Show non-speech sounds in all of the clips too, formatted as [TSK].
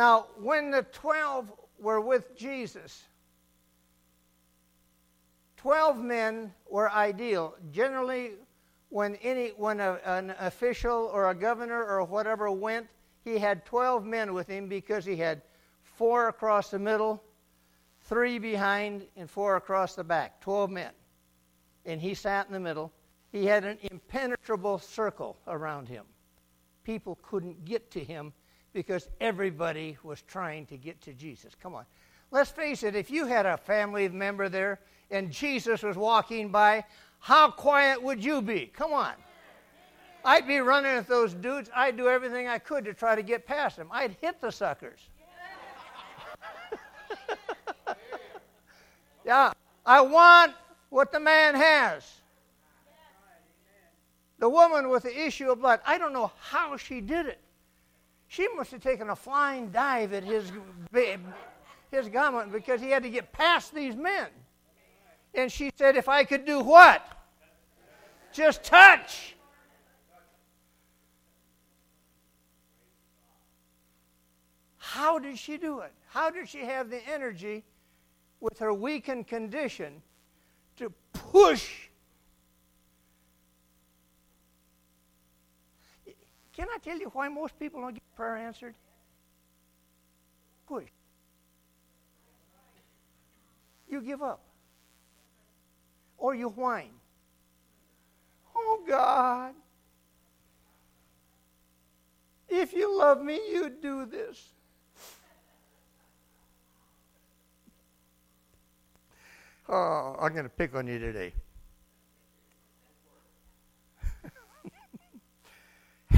Now, when the 12 were with Jesus, 12 men were ideal. Generally, when, any, when a, an official or a governor or whatever went, he had 12 men with him because he had four across the middle, three behind, and four across the back. 12 men. And he sat in the middle. He had an impenetrable circle around him. People couldn't get to him because everybody was trying to get to Jesus. Come on. Let's face it, if you had a family member there and Jesus was walking by, how quiet would you be? Come on. I'd be running at those dudes. I'd do everything I could to try to get past them. I'd hit the suckers. [LAUGHS] yeah, I want what the man has. The woman with the issue of blood, I don't know how she did it. She must have taken a flying dive at his, his garment because he had to get past these men. And she said, If I could do what? Just touch. How did she do it? How did she have the energy with her weakened condition to push? Can I tell you why most people don't get prayer answered? Push. You give up. Or you whine. Oh, God. If you love me, you'd do this. Oh, I'm going to pick on you today.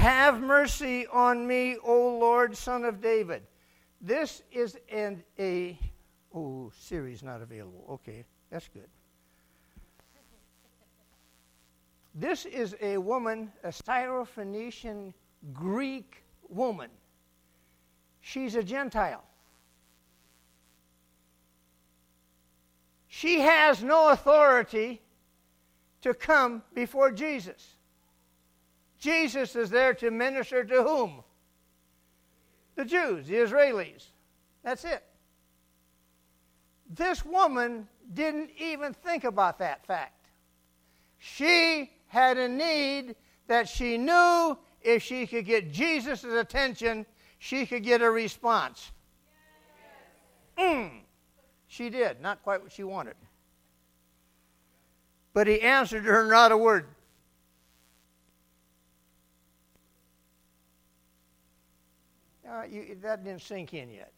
Have mercy on me, O Lord, Son of David. This is an a oh series not available. Okay, that's good. This is a woman, a Syrophoenician Greek woman. She's a Gentile. She has no authority to come before Jesus. Jesus is there to minister to whom? The Jews, the Israelis. That's it. This woman didn't even think about that fact. She had a need that she knew if she could get Jesus' attention, she could get a response. Mm. She did, not quite what she wanted. But he answered her not a word. Uh, you, that didn't sink in yet.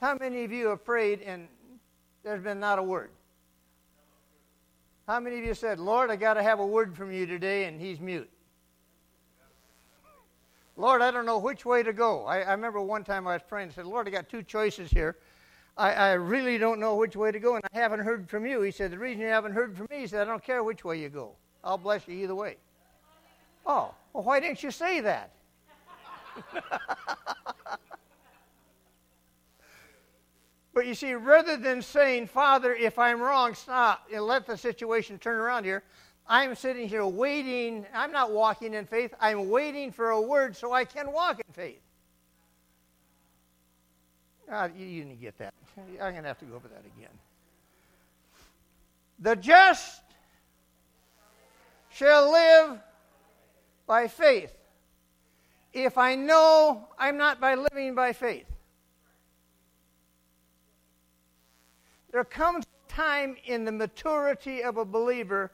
How many of you have prayed and there's been not a word? How many of you said, Lord, I got to have a word from you today, and he's mute? Lord, I don't know which way to go. I, I remember one time I was praying and said, Lord, I got two choices here. I, I really don't know which way to go, and I haven't heard from you. He said, The reason you haven't heard from me, he said, I don't care which way you go. I'll bless you either way. Oh, well, why didn't you say that? [LAUGHS] but you see, rather than saying, Father, if I'm wrong, stop and let the situation turn around here, I'm sitting here waiting. I'm not walking in faith. I'm waiting for a word so I can walk in faith. Uh, you, you didn't get that. I'm going to have to go over that again. The just shall live by faith. If I know I'm not by living by faith, there comes a time in the maturity of a believer,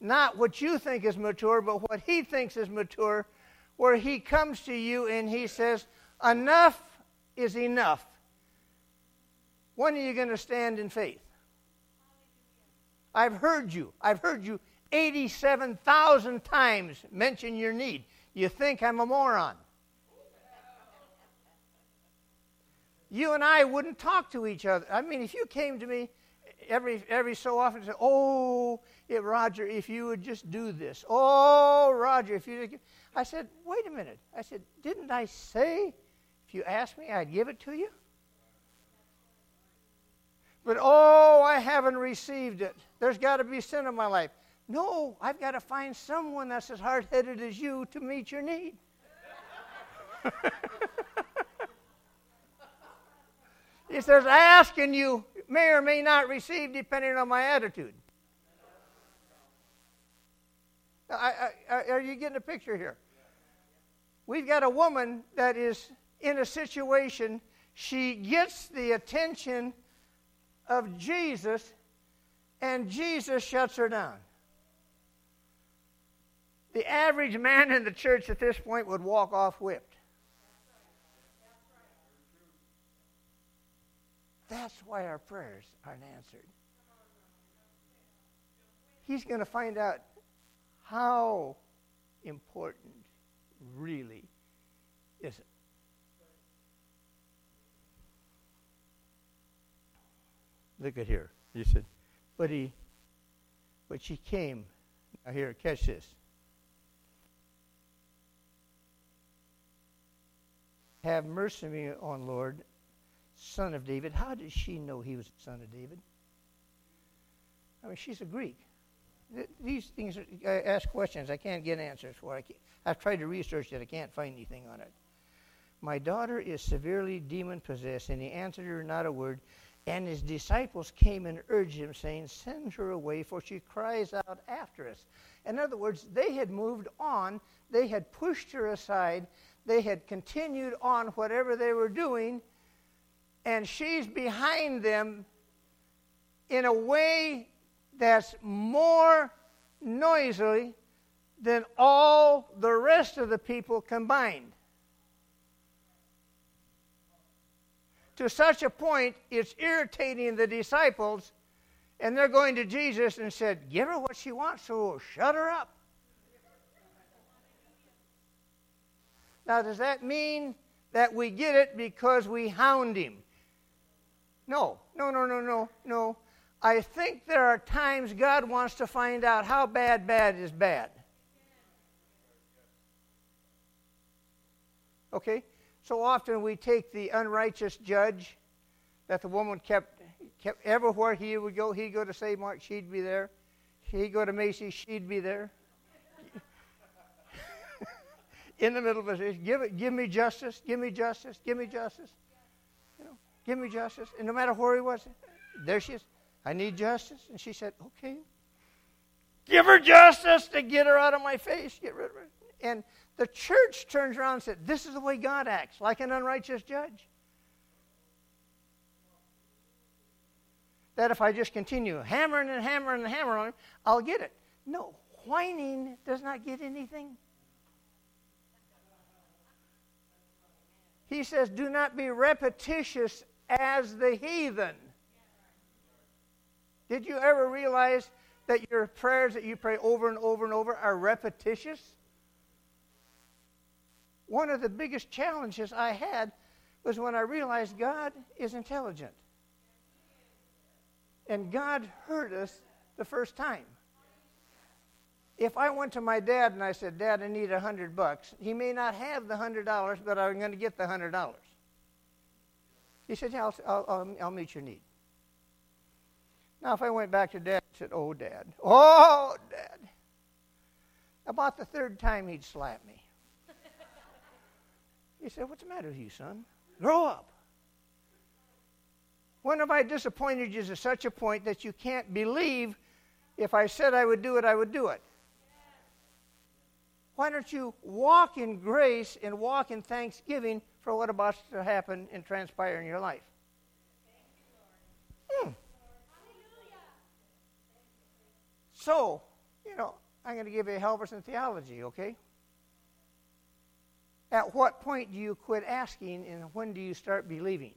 not what you think is mature, but what he thinks is mature, where he comes to you and he says, Enough is enough. When are you going to stand in faith? I've heard you. I've heard you 87,000 times mention your need. You think I'm a moron. You and I wouldn't talk to each other. I mean, if you came to me every every so often and said, "Oh, Roger, if you would just do this. Oh, Roger, if you," I said, "Wait a minute." I said, "Didn't I say if you asked me, I'd give it to you?" But oh, I haven't received it. There's got to be sin in my life. No, I've got to find someone that's as hard headed as you to meet your need. He says, Ask and you may or may not receive depending on my attitude. I, I, are you getting a picture here? We've got a woman that is in a situation, she gets the attention of Jesus, and Jesus shuts her down. The average man in the church at this point would walk off whipped. That's why our prayers aren't answered. He's going to find out how important really is it. Look at here. He said, but he, but she came. Now here, catch this. Have mercy on me, on Lord, son of David. How did she know he was the son of David? I mean, she's a Greek. These things, I ask questions. I can't get answers for. I can't. I have tried to research it. I can't find anything on it. My daughter is severely demon possessed, and he answered her not a word. And his disciples came and urged him, saying, Send her away, for she cries out after us. In other words, they had moved on, they had pushed her aside, they had continued on whatever they were doing, and she's behind them in a way that's more noisily than all the rest of the people combined. To such a point, it's irritating the disciples, and they're going to Jesus and said, Give her what she wants, so shut her up. Now, does that mean that we get it because we hound him? No, no, no, no, no, no. I think there are times God wants to find out how bad bad is bad. Okay? So often we take the unrighteous judge that the woman kept, kept everywhere he would go, he'd go to Save Mart, she'd be there. He'd go to Macy's, she'd be there. In the middle of it, give, it, give me justice, give me justice, give me justice. You know, give me justice. And no matter where he was, there she is. I need justice. And she said, okay. Give her justice to get her out of my face. Get rid of her. And the church turns around and said, This is the way God acts, like an unrighteous judge. That if I just continue hammering and hammering and hammering on him, I'll get it. No, whining does not get anything. He says, Do not be repetitious as the heathen. Did you ever realize that your prayers that you pray over and over and over are repetitious? One of the biggest challenges I had was when I realized God is intelligent. And God heard us the first time. If I went to my dad and I said, Dad, I need a hundred bucks, he may not have the hundred dollars, but I'm going to get the hundred dollars. He said, Yeah, I'll, I'll, I'll meet your need. Now, if I went back to dad and said, Oh, dad, oh, dad, about the third time he'd slap me. he said, What's the matter with you, son? Grow up. When have I disappointed you to such a point that you can't believe if I said I would do it, I would do it? Why don't you walk in grace and walk in thanksgiving for what about to happen and transpire in your life? Hmm. So, you know, I'm going to give you a Halverson theology, okay? At what point do you quit asking and when do you start believing?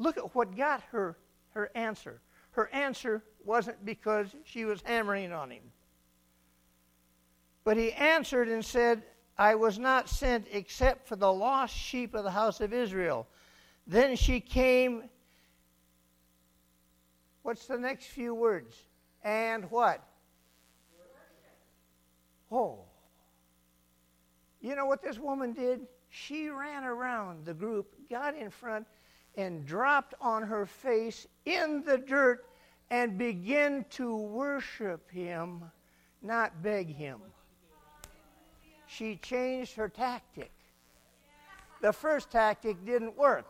Look at what got her her answer. Her answer wasn't because she was hammering on him. But he answered and said, I was not sent except for the lost sheep of the house of Israel. Then she came. What's the next few words? And what? Oh. You know what this woman did? She ran around the group, got in front, and dropped on her face in the dirt and began to worship him, not beg him. she changed her tactic. The first tactic didn't work.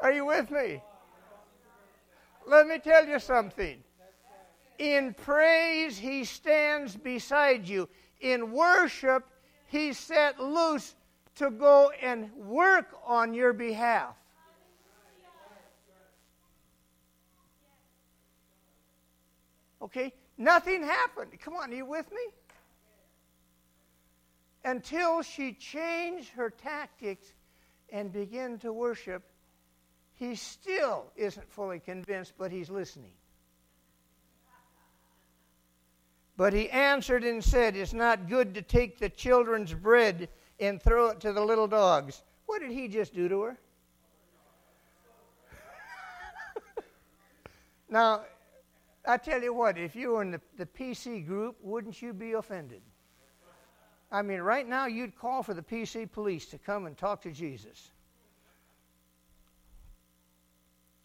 Are you with me? Let me tell you something. In praise, he stands beside you. In worship, he's set loose to go and work on your behalf. Okay? Nothing happened. Come on, are you with me? Until she changed her tactics and began to worship, he still isn't fully convinced, but he's listening. But he answered and said, It's not good to take the children's bread and throw it to the little dogs. What did he just do to her? [LAUGHS] now, I tell you what, if you were in the, the PC group, wouldn't you be offended? I mean, right now you'd call for the PC police to come and talk to Jesus.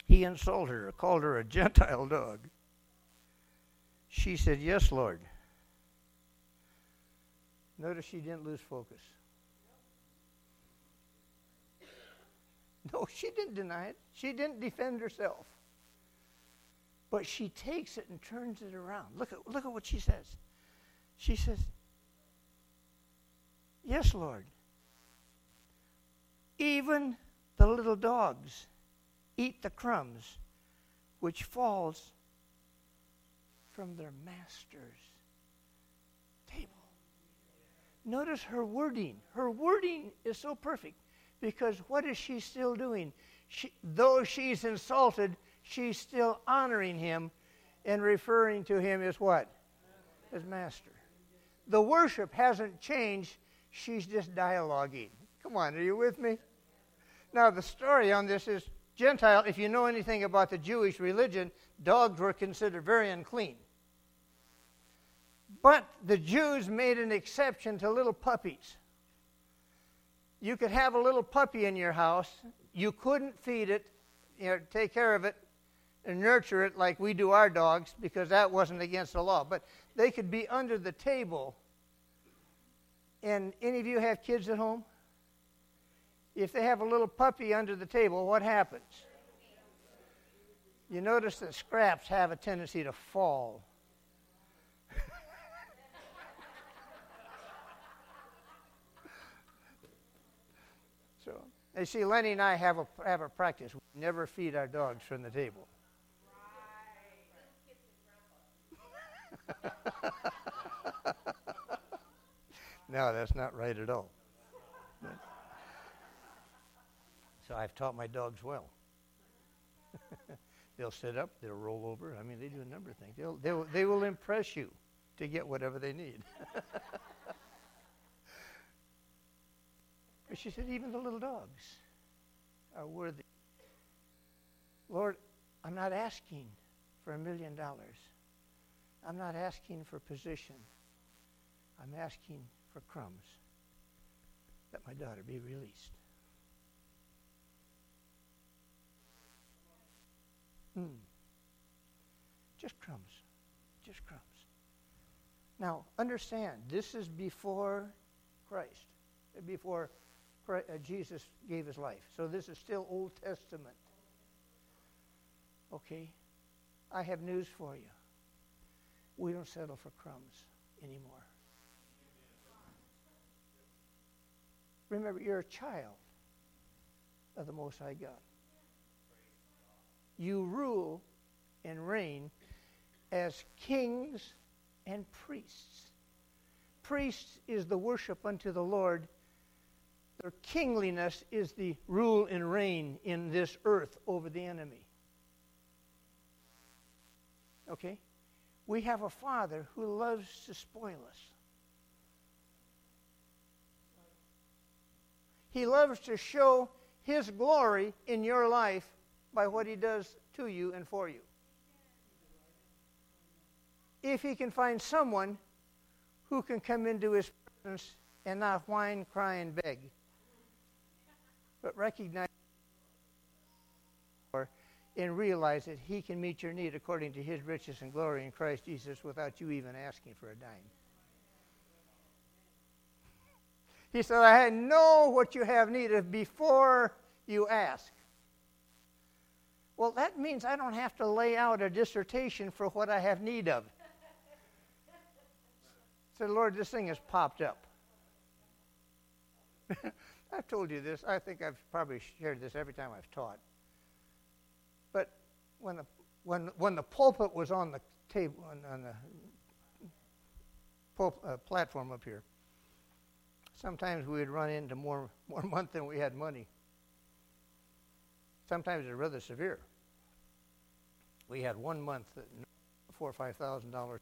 He insulted her, called her a [LAUGHS] Gentile dog. She said, Yes, Lord. Notice she didn't lose focus. [LAUGHS] No, she didn't deny it. She didn't defend herself. But she takes it and turns it around. Look at, look at what she says. She says, Yes, Lord. Even the little dogs eat the crumbs which falls from their master's table. Notice her wording. Her wording is so perfect because what is she still doing? She, though she's insulted, she's still honoring him and referring to him as what? As master. The worship hasn't changed, she's just dialoguing. Come on, are you with me? Now, the story on this is Gentile, if you know anything about the Jewish religion, dogs were considered very unclean. But the Jews made an exception to little puppies. You could have a little puppy in your house. You couldn't feed it, you know, take care of it, and nurture it like we do our dogs because that wasn't against the law. But they could be under the table. And any of you have kids at home? If they have a little puppy under the table, what happens? You notice that scraps have a tendency to fall. So, you see, Lenny and I have a, have a practice. We never feed our dogs from the table. [LAUGHS] no, that's not right at all. So I've taught my dogs well. [LAUGHS] they'll sit up, they'll roll over. I mean, they do a number of things. They'll, they'll, they will impress you to get whatever they need. [LAUGHS] but she said, even the little dogs are worthy. Lord, I'm not asking for a million dollars. I'm not asking for position. I'm asking for crumbs that my daughter be released. Hmm. Just crumbs. Just crumbs. Now, understand, this is before Christ, before Uh, Jesus gave his life. So this is still Old Testament. Okay? I have news for you. We don't settle for crumbs anymore. Remember, you're a child of the Most High God you rule and reign as kings and priests. Priests is the worship unto the Lord. Their kingliness is the rule and reign in this earth over the enemy. Okay? We have a Father who loves to spoil us. He loves to show His glory in your life by what he does to you and for you. If he can find someone who can come into his presence and not whine, cry, and beg, but recognize and realize that He can meet your need according to His riches and glory in Christ Jesus without you even asking for a dime. He said, I know what you have need of before you ask. Well, that means I don't have to lay out a dissertation for what I have need of. Said, so, Lord, this thing has popped up. [LAUGHS] I've told you this. I think I've probably shared this every time I've taught. But when the when when the pulpit was on the table on, on the pulp, uh, platform up here, sometimes we would run into more more month than we had money. Sometimes it's rather severe. We had one month that four or five thousand dollars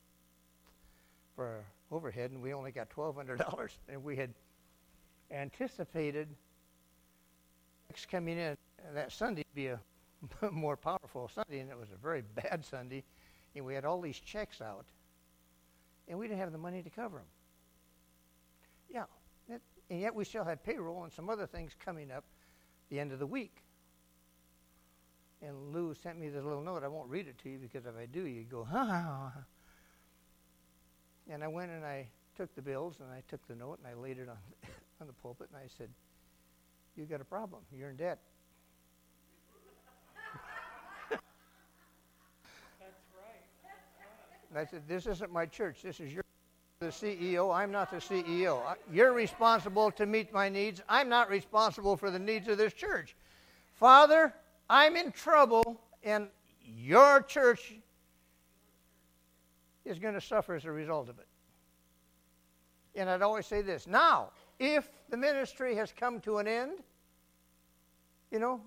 for overhead, and we only got twelve hundred dollars, and we had anticipated coming in that Sunday be a [LAUGHS] more powerful Sunday, and it was a very bad Sunday, and we had all these checks out, and we didn't have the money to cover them. Yeah, it, and yet we still had payroll and some other things coming up the end of the week. And Lou sent me this little note. I won't read it to you because if I do, you'd go, [LAUGHS] ha ha ha. And I went and I took the bills and I took the note and I laid it on, [LAUGHS] on the pulpit and I said, You got a problem. You're in debt. That's right. And I said, This isn't my church. This is your the CEO. I'm not the CEO. You're responsible to meet my needs. I'm not responsible for the needs of this church. Father, I'm in trouble, and your church is going to suffer as a result of it. And I'd always say this now, if the ministry has come to an end, you know,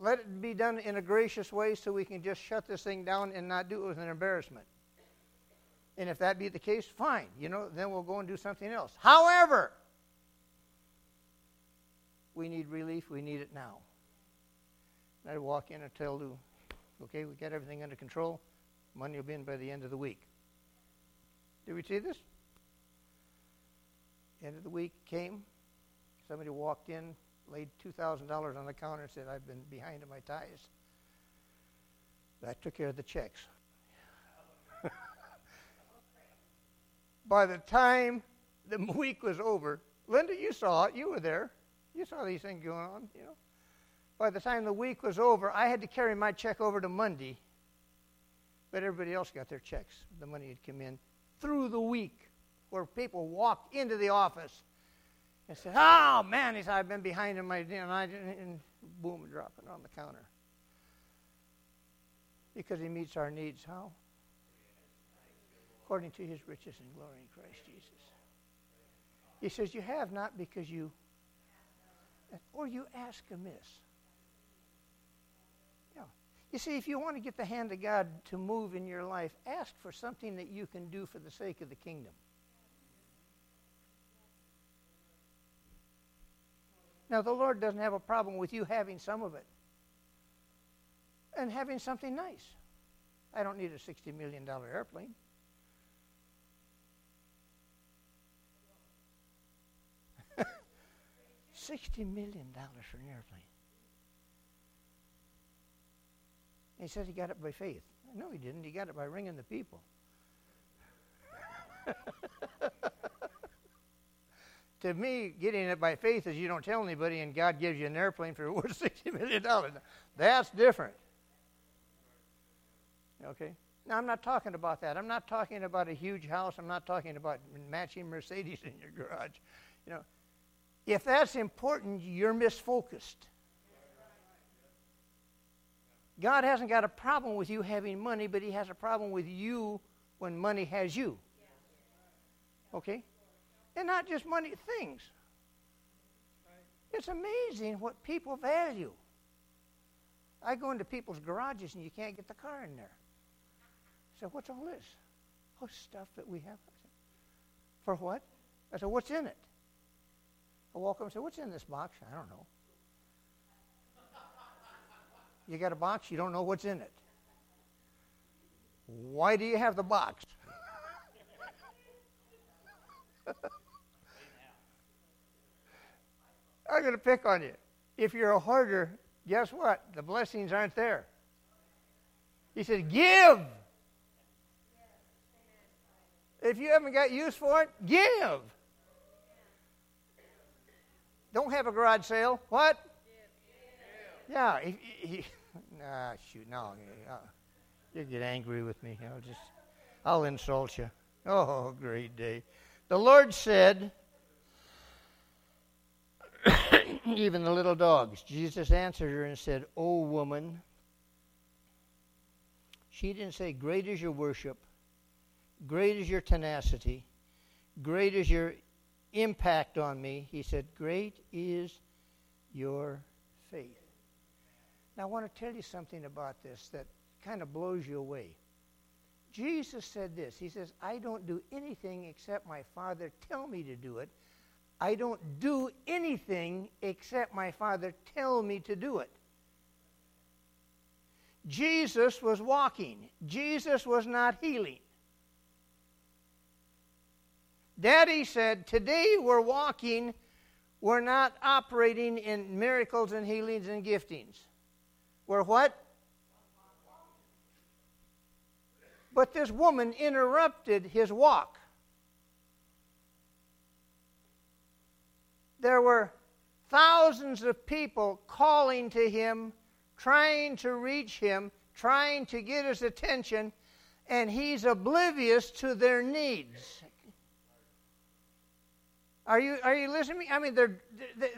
let it be done in a gracious way so we can just shut this thing down and not do it with an embarrassment. And if that be the case, fine. You know, then we'll go and do something else. However, we need relief. We need it now. And I walk in and tell Lou, okay, we got everything under control. Money will be in by the end of the week. Did we see this? End of the week came. Somebody walked in, laid $2,000 on the counter, and said, I've been behind in my ties. That took care of the checks. [LAUGHS] by the time the [LAUGHS] week was over, Linda, you saw it. You were there. You saw these things going on, you know. By the time the week was over, I had to carry my check over to Monday, but everybody else got their checks. The money had come in through the week, where people walked into the office and said, "Oh man," he said, "I've been behind in my," and I and boom, drop it on the counter because he meets our needs. How? according to his riches and glory in Christ Jesus. He says, You have not because you, or you ask amiss. Yeah. You see, if you want to get the hand of God to move in your life, ask for something that you can do for the sake of the kingdom. Now, the Lord doesn't have a problem with you having some of it and having something nice. I don't need a $60 million airplane. [LAUGHS] $60 million for an airplane. he says he got it by faith. No, he didn't. He got it by wringing the people. [LAUGHS] to me, getting it by faith is you don't tell anybody and God gives you an airplane for [LAUGHS] worth $60 million. That's different. Okay? Now, I'm not talking about that. I'm not talking about a huge house. I'm not talking about matching Mercedes in your garage. You know, if that's important, you're misfocused. God hasn't got a problem with you having money, but He has a problem with you when money has you. Okay? And not just money, things. It's amazing what people value. I go into people's garages and you can't get the car in there. I said, What's all this? Oh, stuff that we have. For what? I said, What's in it? I walk up and say, What's in this box? I don't know. You got a box, you don't know what's in it. Why do you have the box? [LAUGHS] I'm going to pick on you. If you're a hoarder, guess what? The blessings aren't there. He said, Give. If you haven't got use for it, give. Don't have a garage sale. What? Yeah. [LAUGHS] Nah, shoot, no. You'll get angry with me. I'll just, I'll insult you. Oh, great day. The Lord said, even the little dogs. Jesus answered her and said, O woman, she didn't say, Great is your worship, great is your tenacity, great is your impact on me. He said, Great is your faith. Now, I want to tell you something about this that kind of blows you away. Jesus said this He says, I don't do anything except my Father tell me to do it. I don't do anything except my Father tell me to do it. Jesus was walking. Jesus was not healing. Daddy said, Today we're walking, we're not operating in miracles and healings and giftings. We're what? But this woman interrupted his walk. There were thousands of people calling to him, trying to reach him, trying to get his attention, and he's oblivious to their needs. Are you, are you listening? I mean, they're,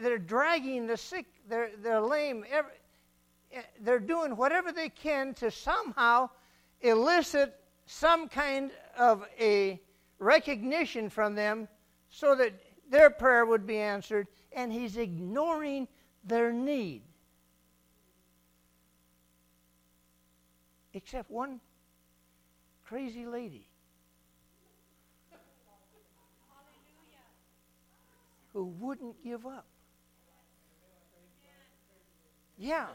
they're dragging the sick, they're, they're lame, every, they're doing whatever they can to somehow elicit some kind of a recognition from them so that their prayer would be answered, and he's ignoring their need. Except one crazy lady who wouldn't give up. Yeah.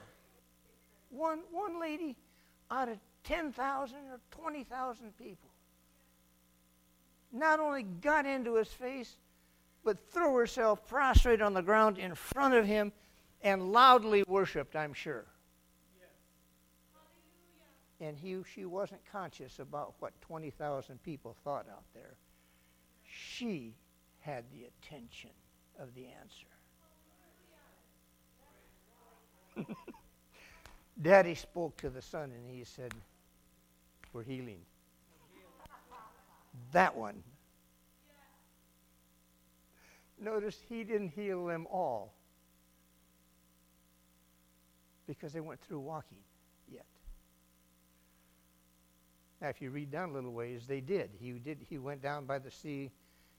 One, one lady out of 10,000 or 20,000 people not only got into his face, but threw herself prostrate on the ground in front of him and loudly worshiped, I'm sure. And he, she wasn't conscious about what 20,000 people thought out there. She had the attention of the answer. Daddy spoke to the son and he said, We're healing. That one Notice he didn't heal them all because they went through walking yet. Now, if you read down a little ways, they did. He did. He went down by the sea.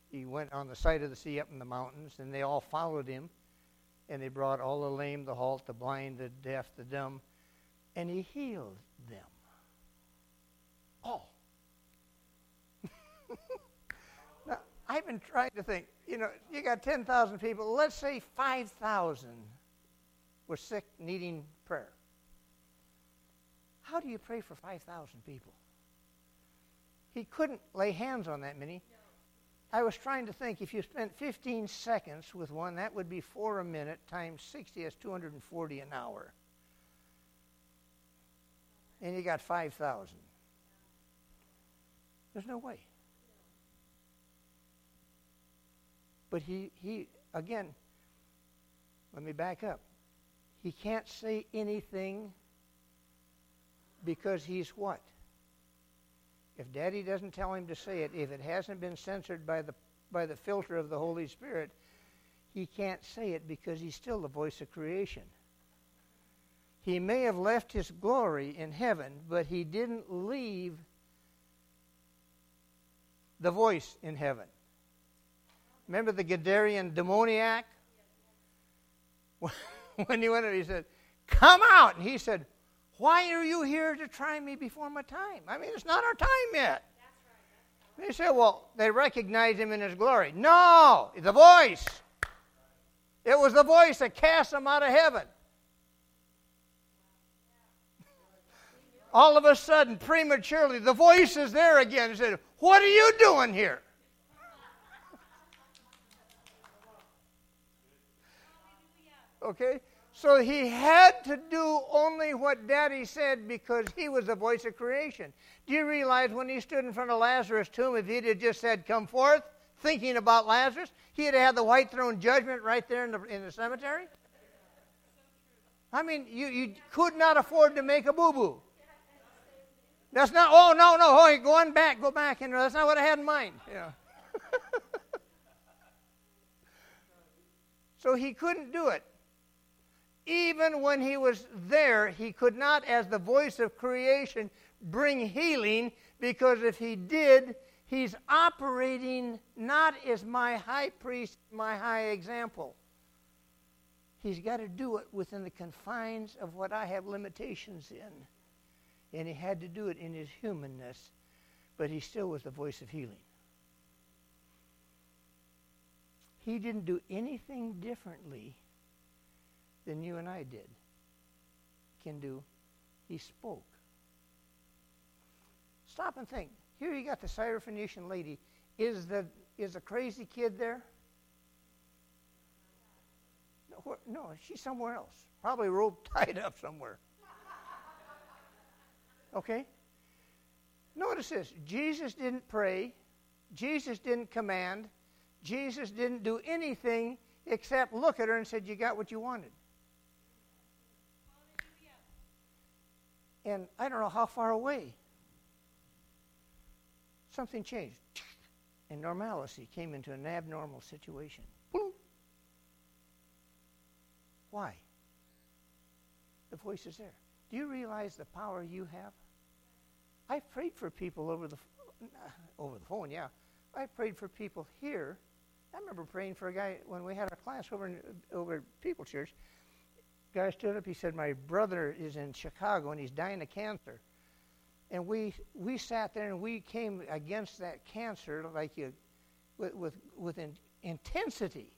He went on the side of the sea up in the mountains, and they all followed him. And they brought all the lame, the halt, the blind, the deaf, the dumb, and he healed them. All. [LAUGHS] I've been trying to think you know, you got 10,000 people. Let's say 5,000 were sick, needing prayer. How do you pray for 5,000 people? He couldn't lay hands on that many. I was trying to think if you spent 15 seconds with one, that would be four a minute times 60, that's 240 an hour. And you got 5,000. There's no way. But he, he again, let me back up. He can't say anything because he's what? If daddy doesn't tell him to say it, if it hasn't been censored by the, by the filter of the Holy Spirit, he can't say it because he's still the voice of creation. He may have left his glory in heaven, but he didn't leave the voice in heaven. Remember the Gadarene demoniac? [LAUGHS] when he went in, he said, Come out. And he said, Why are you here to try me before my time? I mean, it's not our time yet. They said, Well, they recognized him in his glory. No, the voice. It was the voice that cast him out of heaven. All of a sudden, prematurely, the voice is there again and said, What are you doing here? Okay? So he had to do only what Daddy said because he was the voice of creation. Do you realize when he stood in front of Lazarus' tomb, if he'd have just said, Come forth, thinking about Lazarus, he'd have had the white throne judgment right there in the, in the cemetery? I mean, you, you could not afford to make a boo boo. That's not, oh, no, no, oh, go on back, go back. And that's not what I had in mind. Yeah. [LAUGHS] so he couldn't do it. Even when he was there, he could not, as the voice of creation, bring healing because if he did, he's operating not as my high priest, my high example. He's got to do it within the confines of what I have limitations in. And he had to do it in his humanness, but he still was the voice of healing. He didn't do anything differently than you and I did can do. He spoke. Stop and think. Here you got the Syrophoenician lady. Is the is a crazy kid there? No, no, she's somewhere else. Probably rope [LAUGHS] tied up somewhere. Okay? Notice this. Jesus didn't pray. Jesus didn't command. Jesus didn't do anything except look at her and said, You got what you wanted. And I don't know how far away. Something changed. [TSK] And normalcy came into an abnormal situation. Why? The voice is there. Do you realize the power you have? I've prayed for people over the over the phone, yeah. I prayed for people here. I remember praying for a guy when we had our class over in, over at People Church guy stood up. He said, "My brother is in Chicago and he's dying of cancer." And we we sat there and we came against that cancer like you, with with, with in, intensity.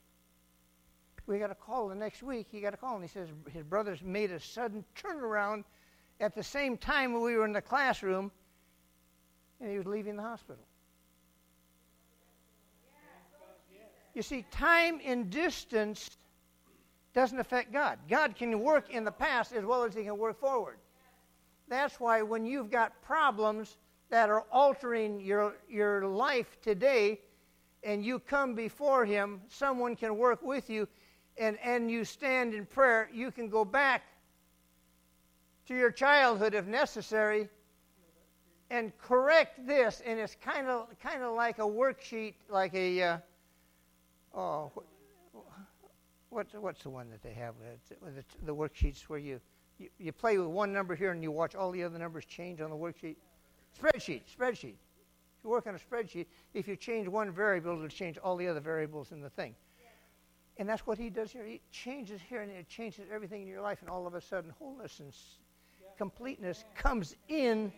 We got a call the next week. He got a call and he says his brother's made a sudden turnaround at the same time we were in the classroom, and he was leaving the hospital. You see, time and distance doesn't affect God. God can work in the past as well as He can work forward. That's why when you've got problems that are altering your, your life today and you come before Him, someone can work with you and, and you stand in prayer, you can go back to your childhood if necessary and correct this. And it's kind of kind of like a worksheet, like a uh, oh, what's, what's the one that they have? Uh, the, the worksheets where you, you, you play with one number here and you watch all the other numbers change on the worksheet. Spreadsheet, spreadsheet. If you work on a spreadsheet, if you change one variable, it'll change all the other variables in the thing. And that's what he does here. He changes here and it changes everything in your life, and all of a sudden, wholeness and completeness comes in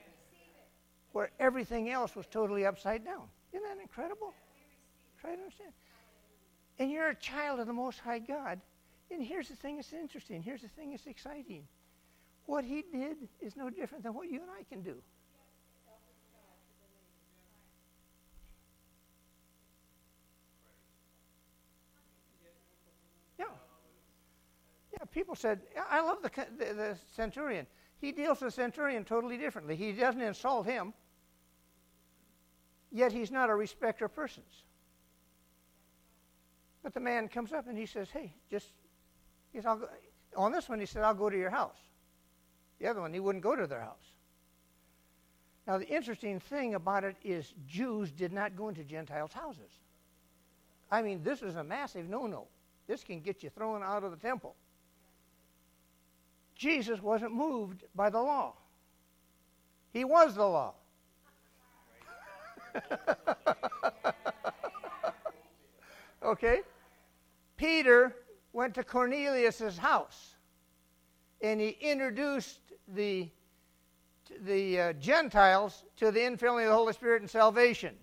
where everything else was totally upside down. Isn't that incredible? Try to understand and you're a child of the Most High God. And here's the thing that's interesting. Here's the thing that's exciting. What he did is no different than what you and I can do. Yeah. Yeah, people said, I love the, the, the centurion. He deals with the centurion totally differently. He doesn't insult him, yet he's not a respecter of persons. But the man comes up and he says, Hey, just, he says, I'll go. on this one, he said, I'll go to your house. The other one, he wouldn't go to their house. Now, the interesting thing about it is Jews did not go into Gentiles' houses. I mean, this is a massive no no. This can get you thrown out of the temple. Jesus wasn't moved by the law, he was the law. [LAUGHS] okay? Peter went to Cornelius' house and he introduced the, the uh, Gentiles to the infilling of the Holy Spirit and salvation.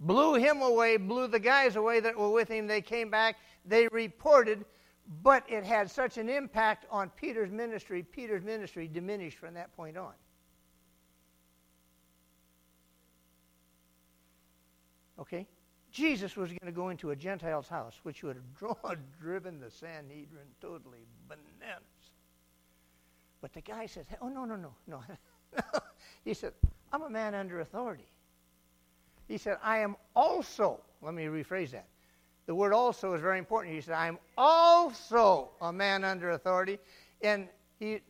Blew him away, blew the guys away that were with him. They came back, they reported, but it had such an impact on Peter's ministry, Peter's ministry diminished from that point on. Okay? Jesus was going to go into a Gentile's house, which would have [LAUGHS] drawn, driven the Sanhedrin totally bananas. But the guy says, Oh, no, no, no, [LAUGHS] no. he said, I'm a man under authority. He said, I am also, let me rephrase that. The word also is very important. He said, I am also a man under authority. And he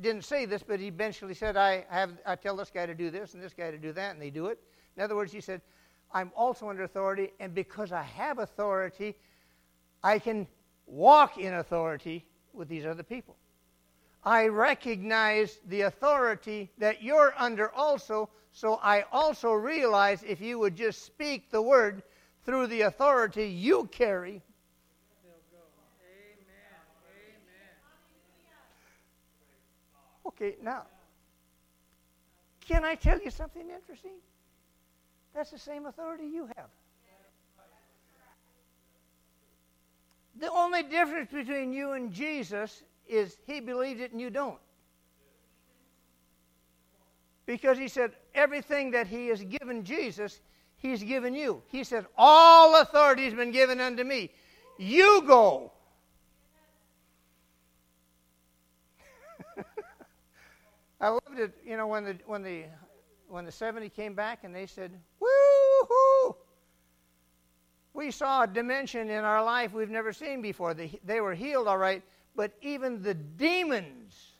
didn't say this, but he eventually said, I, have, I tell this guy to do this and this guy to do that, and they do it. In other words, he said, I'm also under authority, and because I have authority, I can walk in authority with these other people. I recognize the authority that you're under also, so I also realize if you would just speak the word through the authority you carry. Okay, now, can I tell you something interesting? That's the same authority you have. The only difference between you and Jesus is he believed it and you don't. Because he said, everything that he has given Jesus, he's given you. He said, All authority has been given unto me. You go. [LAUGHS] I loved it, you know, when the when the when the 70 came back and they said, Woo-hoo! We saw a dimension in our life we've never seen before. They, they were healed all right, but even the demons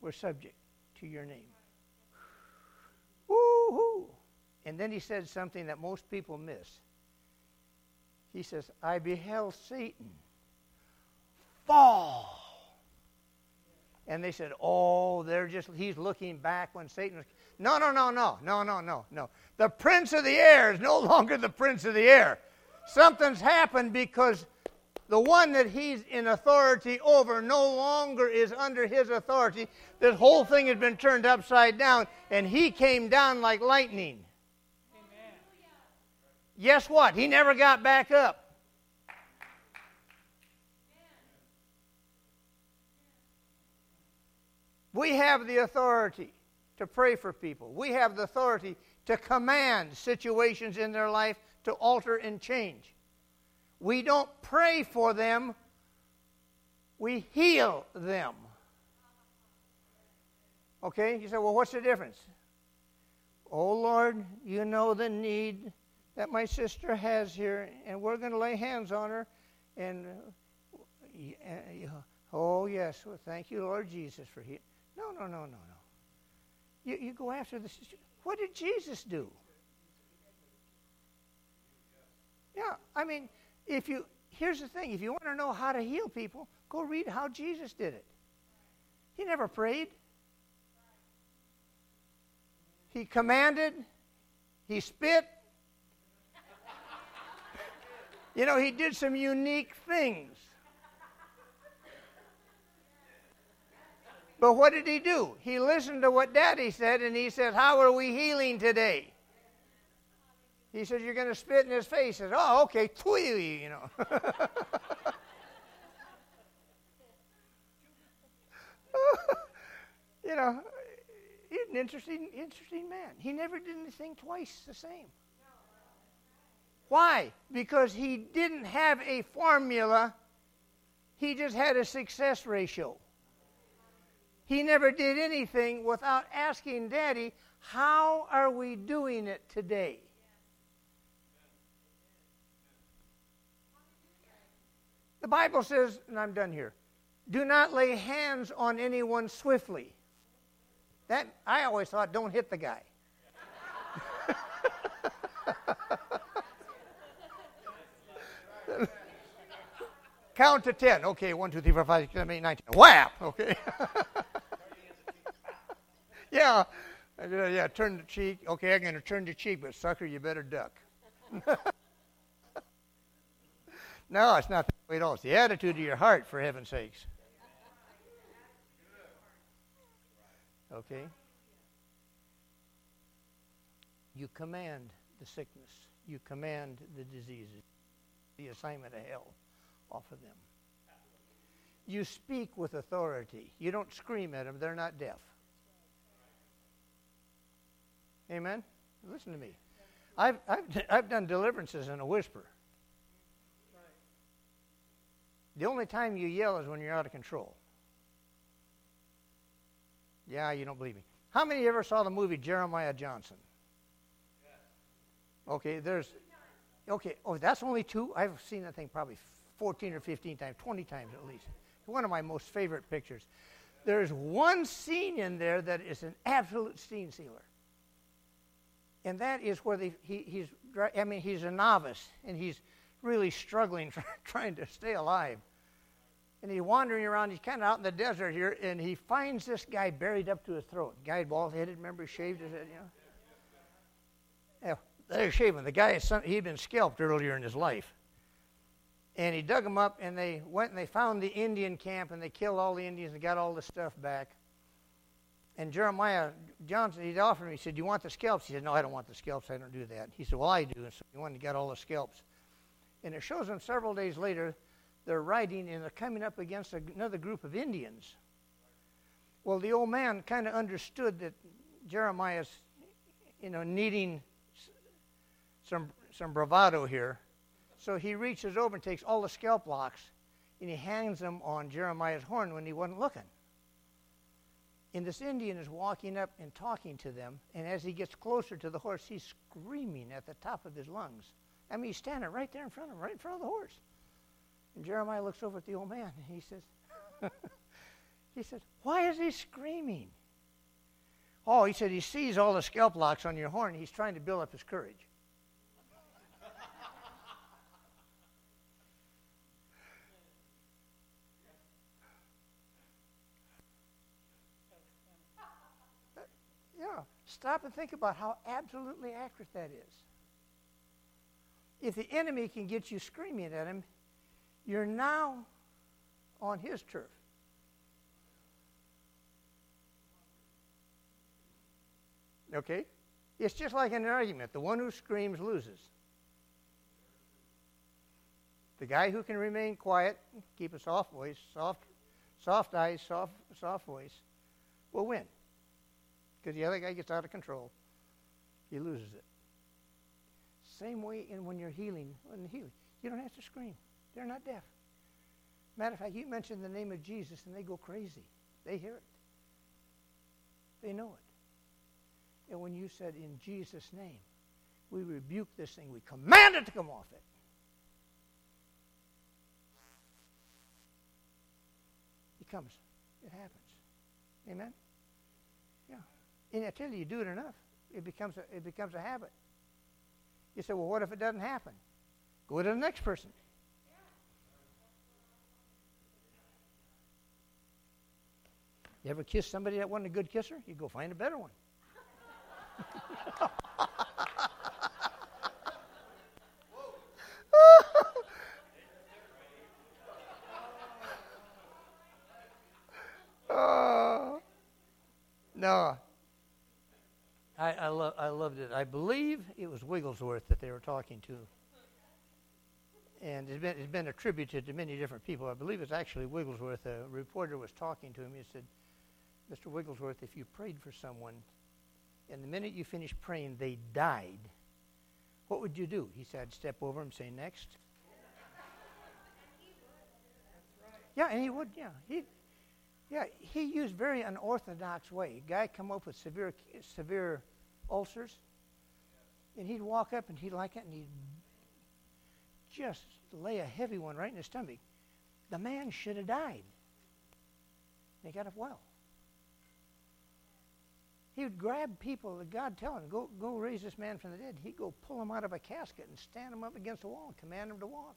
were subject to your name. Woo-hoo! And then he said something that most people miss. He says, I beheld Satan fall. And they said, Oh, they're just, he's looking back when Satan was. No, no, no, no, no, no, no, no. The prince of the air is no [LAUGHS] longer the prince of the air. Something's happened because the one that he's in authority over no longer is under his authority. This whole thing has been turned upside down, and he came down like lightning. Amen. Guess what? He never got back up. We have the authority to pray for people. We have the authority to command situations in their life to alter and change. We don't pray for them, we heal them. Okay? You say, well, what's the difference? Oh, Lord, you know the need that my sister has here, and we're going to lay hands on her. And, uh, oh, yes, well, thank you, Lord Jesus, for healing. No, no, no, no, no. You, you go after the sister. What did Jesus do? Yeah, I mean, if you here's the thing: if you want to know how to heal people, go read how Jesus did it. He never prayed. He commanded. He spit. [LAUGHS] you know, he did some unique things. But what did he do? He listened to what Daddy said and he said, How are we healing today? He said, You're going to spit in his face. He said, Oh, okay, twee, you know. [LAUGHS] you know, he's an interesting, interesting man. He never did anything twice the same. Why? Because he didn't have a formula, he just had a success ratio. He never did anything without asking Daddy, How are we doing it today? The Bible says, and I'm done here, do not lay hands on anyone swiftly. That I always thought, don't hit the guy. [LAUGHS] Count to ten. Okay, one, two, three, four, five, six, seven, eight, nine, ten. Whap! Okay. [LAUGHS] [LAUGHS] yeah. Oh, yeah, turn the cheek. Okay, I'm going to turn the cheek, but sucker, you better duck. [LAUGHS] no, it's not that way at all. It's the attitude of your heart, for heaven's sakes. Okay? You command the sickness, you command the diseases, the assignment of hell off of them. You speak with authority. You don't scream at them, they're not deaf. Amen? Listen to me. I've, I've, [LAUGHS] I've done deliverances in a whisper. The only time you yell is when you're out of control. Yeah, you don't believe me. How many of you ever saw the movie Jeremiah Johnson? Okay, there's. Okay, oh, that's only two? I've seen that thing probably 14 or 15 times, 20 times at least. One of my most favorite pictures. There's one scene in there that is an absolute scene sealer. And that is where the, he, he's, I mean, he's a novice and he's really struggling [LAUGHS] trying to stay alive. And he's wandering around, he's kind of out in the desert here, and he finds this guy buried up to his throat. Guy bald headed, remember, he shaved his head, you know? Yeah, they're shaving. The guy, he'd been scalped earlier in his life. And he dug him up, and they went and they found the Indian camp, and they killed all the Indians and got all the stuff back. And Jeremiah Johnson, he'd offered me, he said, Do You want the scalps? He said, No, I don't want the scalps. I don't do that. He said, Well, I do. And so he went and got all the scalps. And it shows them several days later, they're riding and they're coming up against another group of Indians. Well, the old man kind of understood that Jeremiah's, you know, needing some, some bravado here. So he reaches over and takes all the scalp locks and he hangs them on Jeremiah's horn when he wasn't looking. And this Indian is walking up and talking to them, and as he gets closer to the horse, he's screaming at the top of his lungs. I mean, he's standing right there in front of him, right in front of the horse. And Jeremiah looks over at the old man, and he says, [LAUGHS] he says, why is he screaming? Oh, he said he sees all the scalp locks on your horn. He's trying to build up his courage. Stop and think about how absolutely accurate that is. If the enemy can get you screaming at him, you're now on his turf. Okay? It's just like an argument. The one who screams loses. The guy who can remain quiet, keep a soft voice, soft, soft eyes, soft, soft voice, will win because the other guy gets out of control, he loses it. Same way in when you're healing, when healing, you don't have to scream. They're not deaf. Matter of fact, you mention the name of Jesus and they go crazy. They hear it. They know it. And when you said in Jesus' name, we rebuke this thing, we command it to come off it. It comes. It happens. Amen? And I tell you, you do it enough, it becomes a, it becomes a habit. You say, well, what if it doesn't happen? Go to the next person. You ever kiss somebody that wasn't a good kisser? You go find a better one. [LAUGHS] uh, no, I, I, lo- I believe it was Wigglesworth that they were talking to. And it's been, it's been attributed to many different people. I believe it's actually Wigglesworth. A reporter was talking to him. He said, Mr. Wigglesworth, if you prayed for someone and the minute you finished praying they died, what would you do? He said, I'd step over and say, Next. Yeah, and he would, yeah. He, yeah, he used very unorthodox way. Guy come up with severe, severe ulcers, and he'd walk up and he'd like it, and he'd just lay a heavy one right in his stomach. The man should have died. They got up well. He would grab people that God tell him, go, go raise this man from the dead. He'd go pull him out of a casket and stand him up against the wall and command him to walk.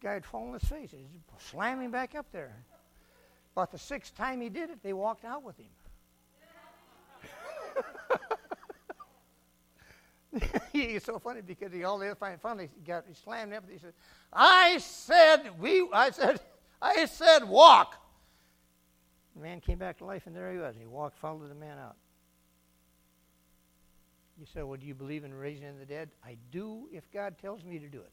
Guy would fall on his face. He'd slam him back up there. About the sixth time he did it, they walked out with him. [LAUGHS] He's so funny because he all the other finally got he slammed up. He said, "I said we. I said I said walk." The man came back to life, and there he was. He walked, followed the man out. You said, "Well, do you believe in raising the dead?" I do if God tells me to do it.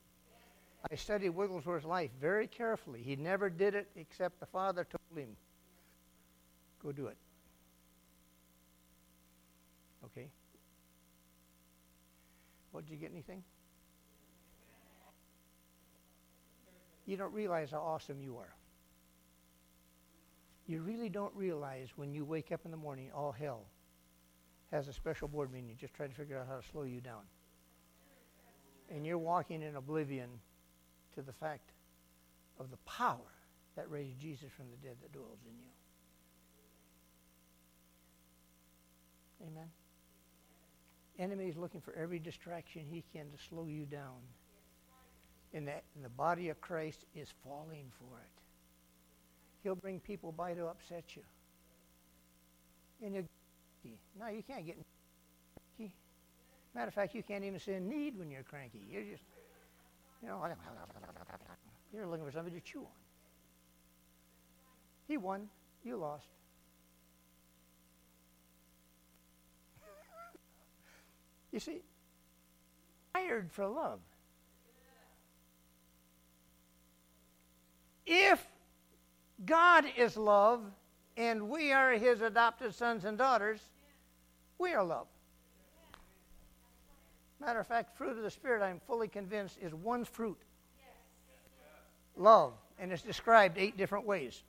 I studied Wigglesworth's life very carefully. He never did it except the Father told him, go do it. Okay? What, did you get anything? You don't realize how awesome you are. You really don't realize when you wake up in the morning, all hell has a special board meeting just trying to figure out how to slow you down. And you're walking in oblivion to the fact of the power that raised Jesus from the dead that dwells in you. Amen. Enemy is looking for every distraction he can to slow you down. And, that, and the body of Christ is falling for it. He'll bring people by to upset you. And you no, you can't get cranky. Matter of fact, you can't even say need when you're cranky. You're just, you know, you're looking for somebody to chew on. He won, you lost. You see, hired for love. If God is love and we are his adopted sons and daughters, we are love. Matter of fact, fruit of the Spirit, I'm fully convinced, is one fruit love. And it's described eight different ways.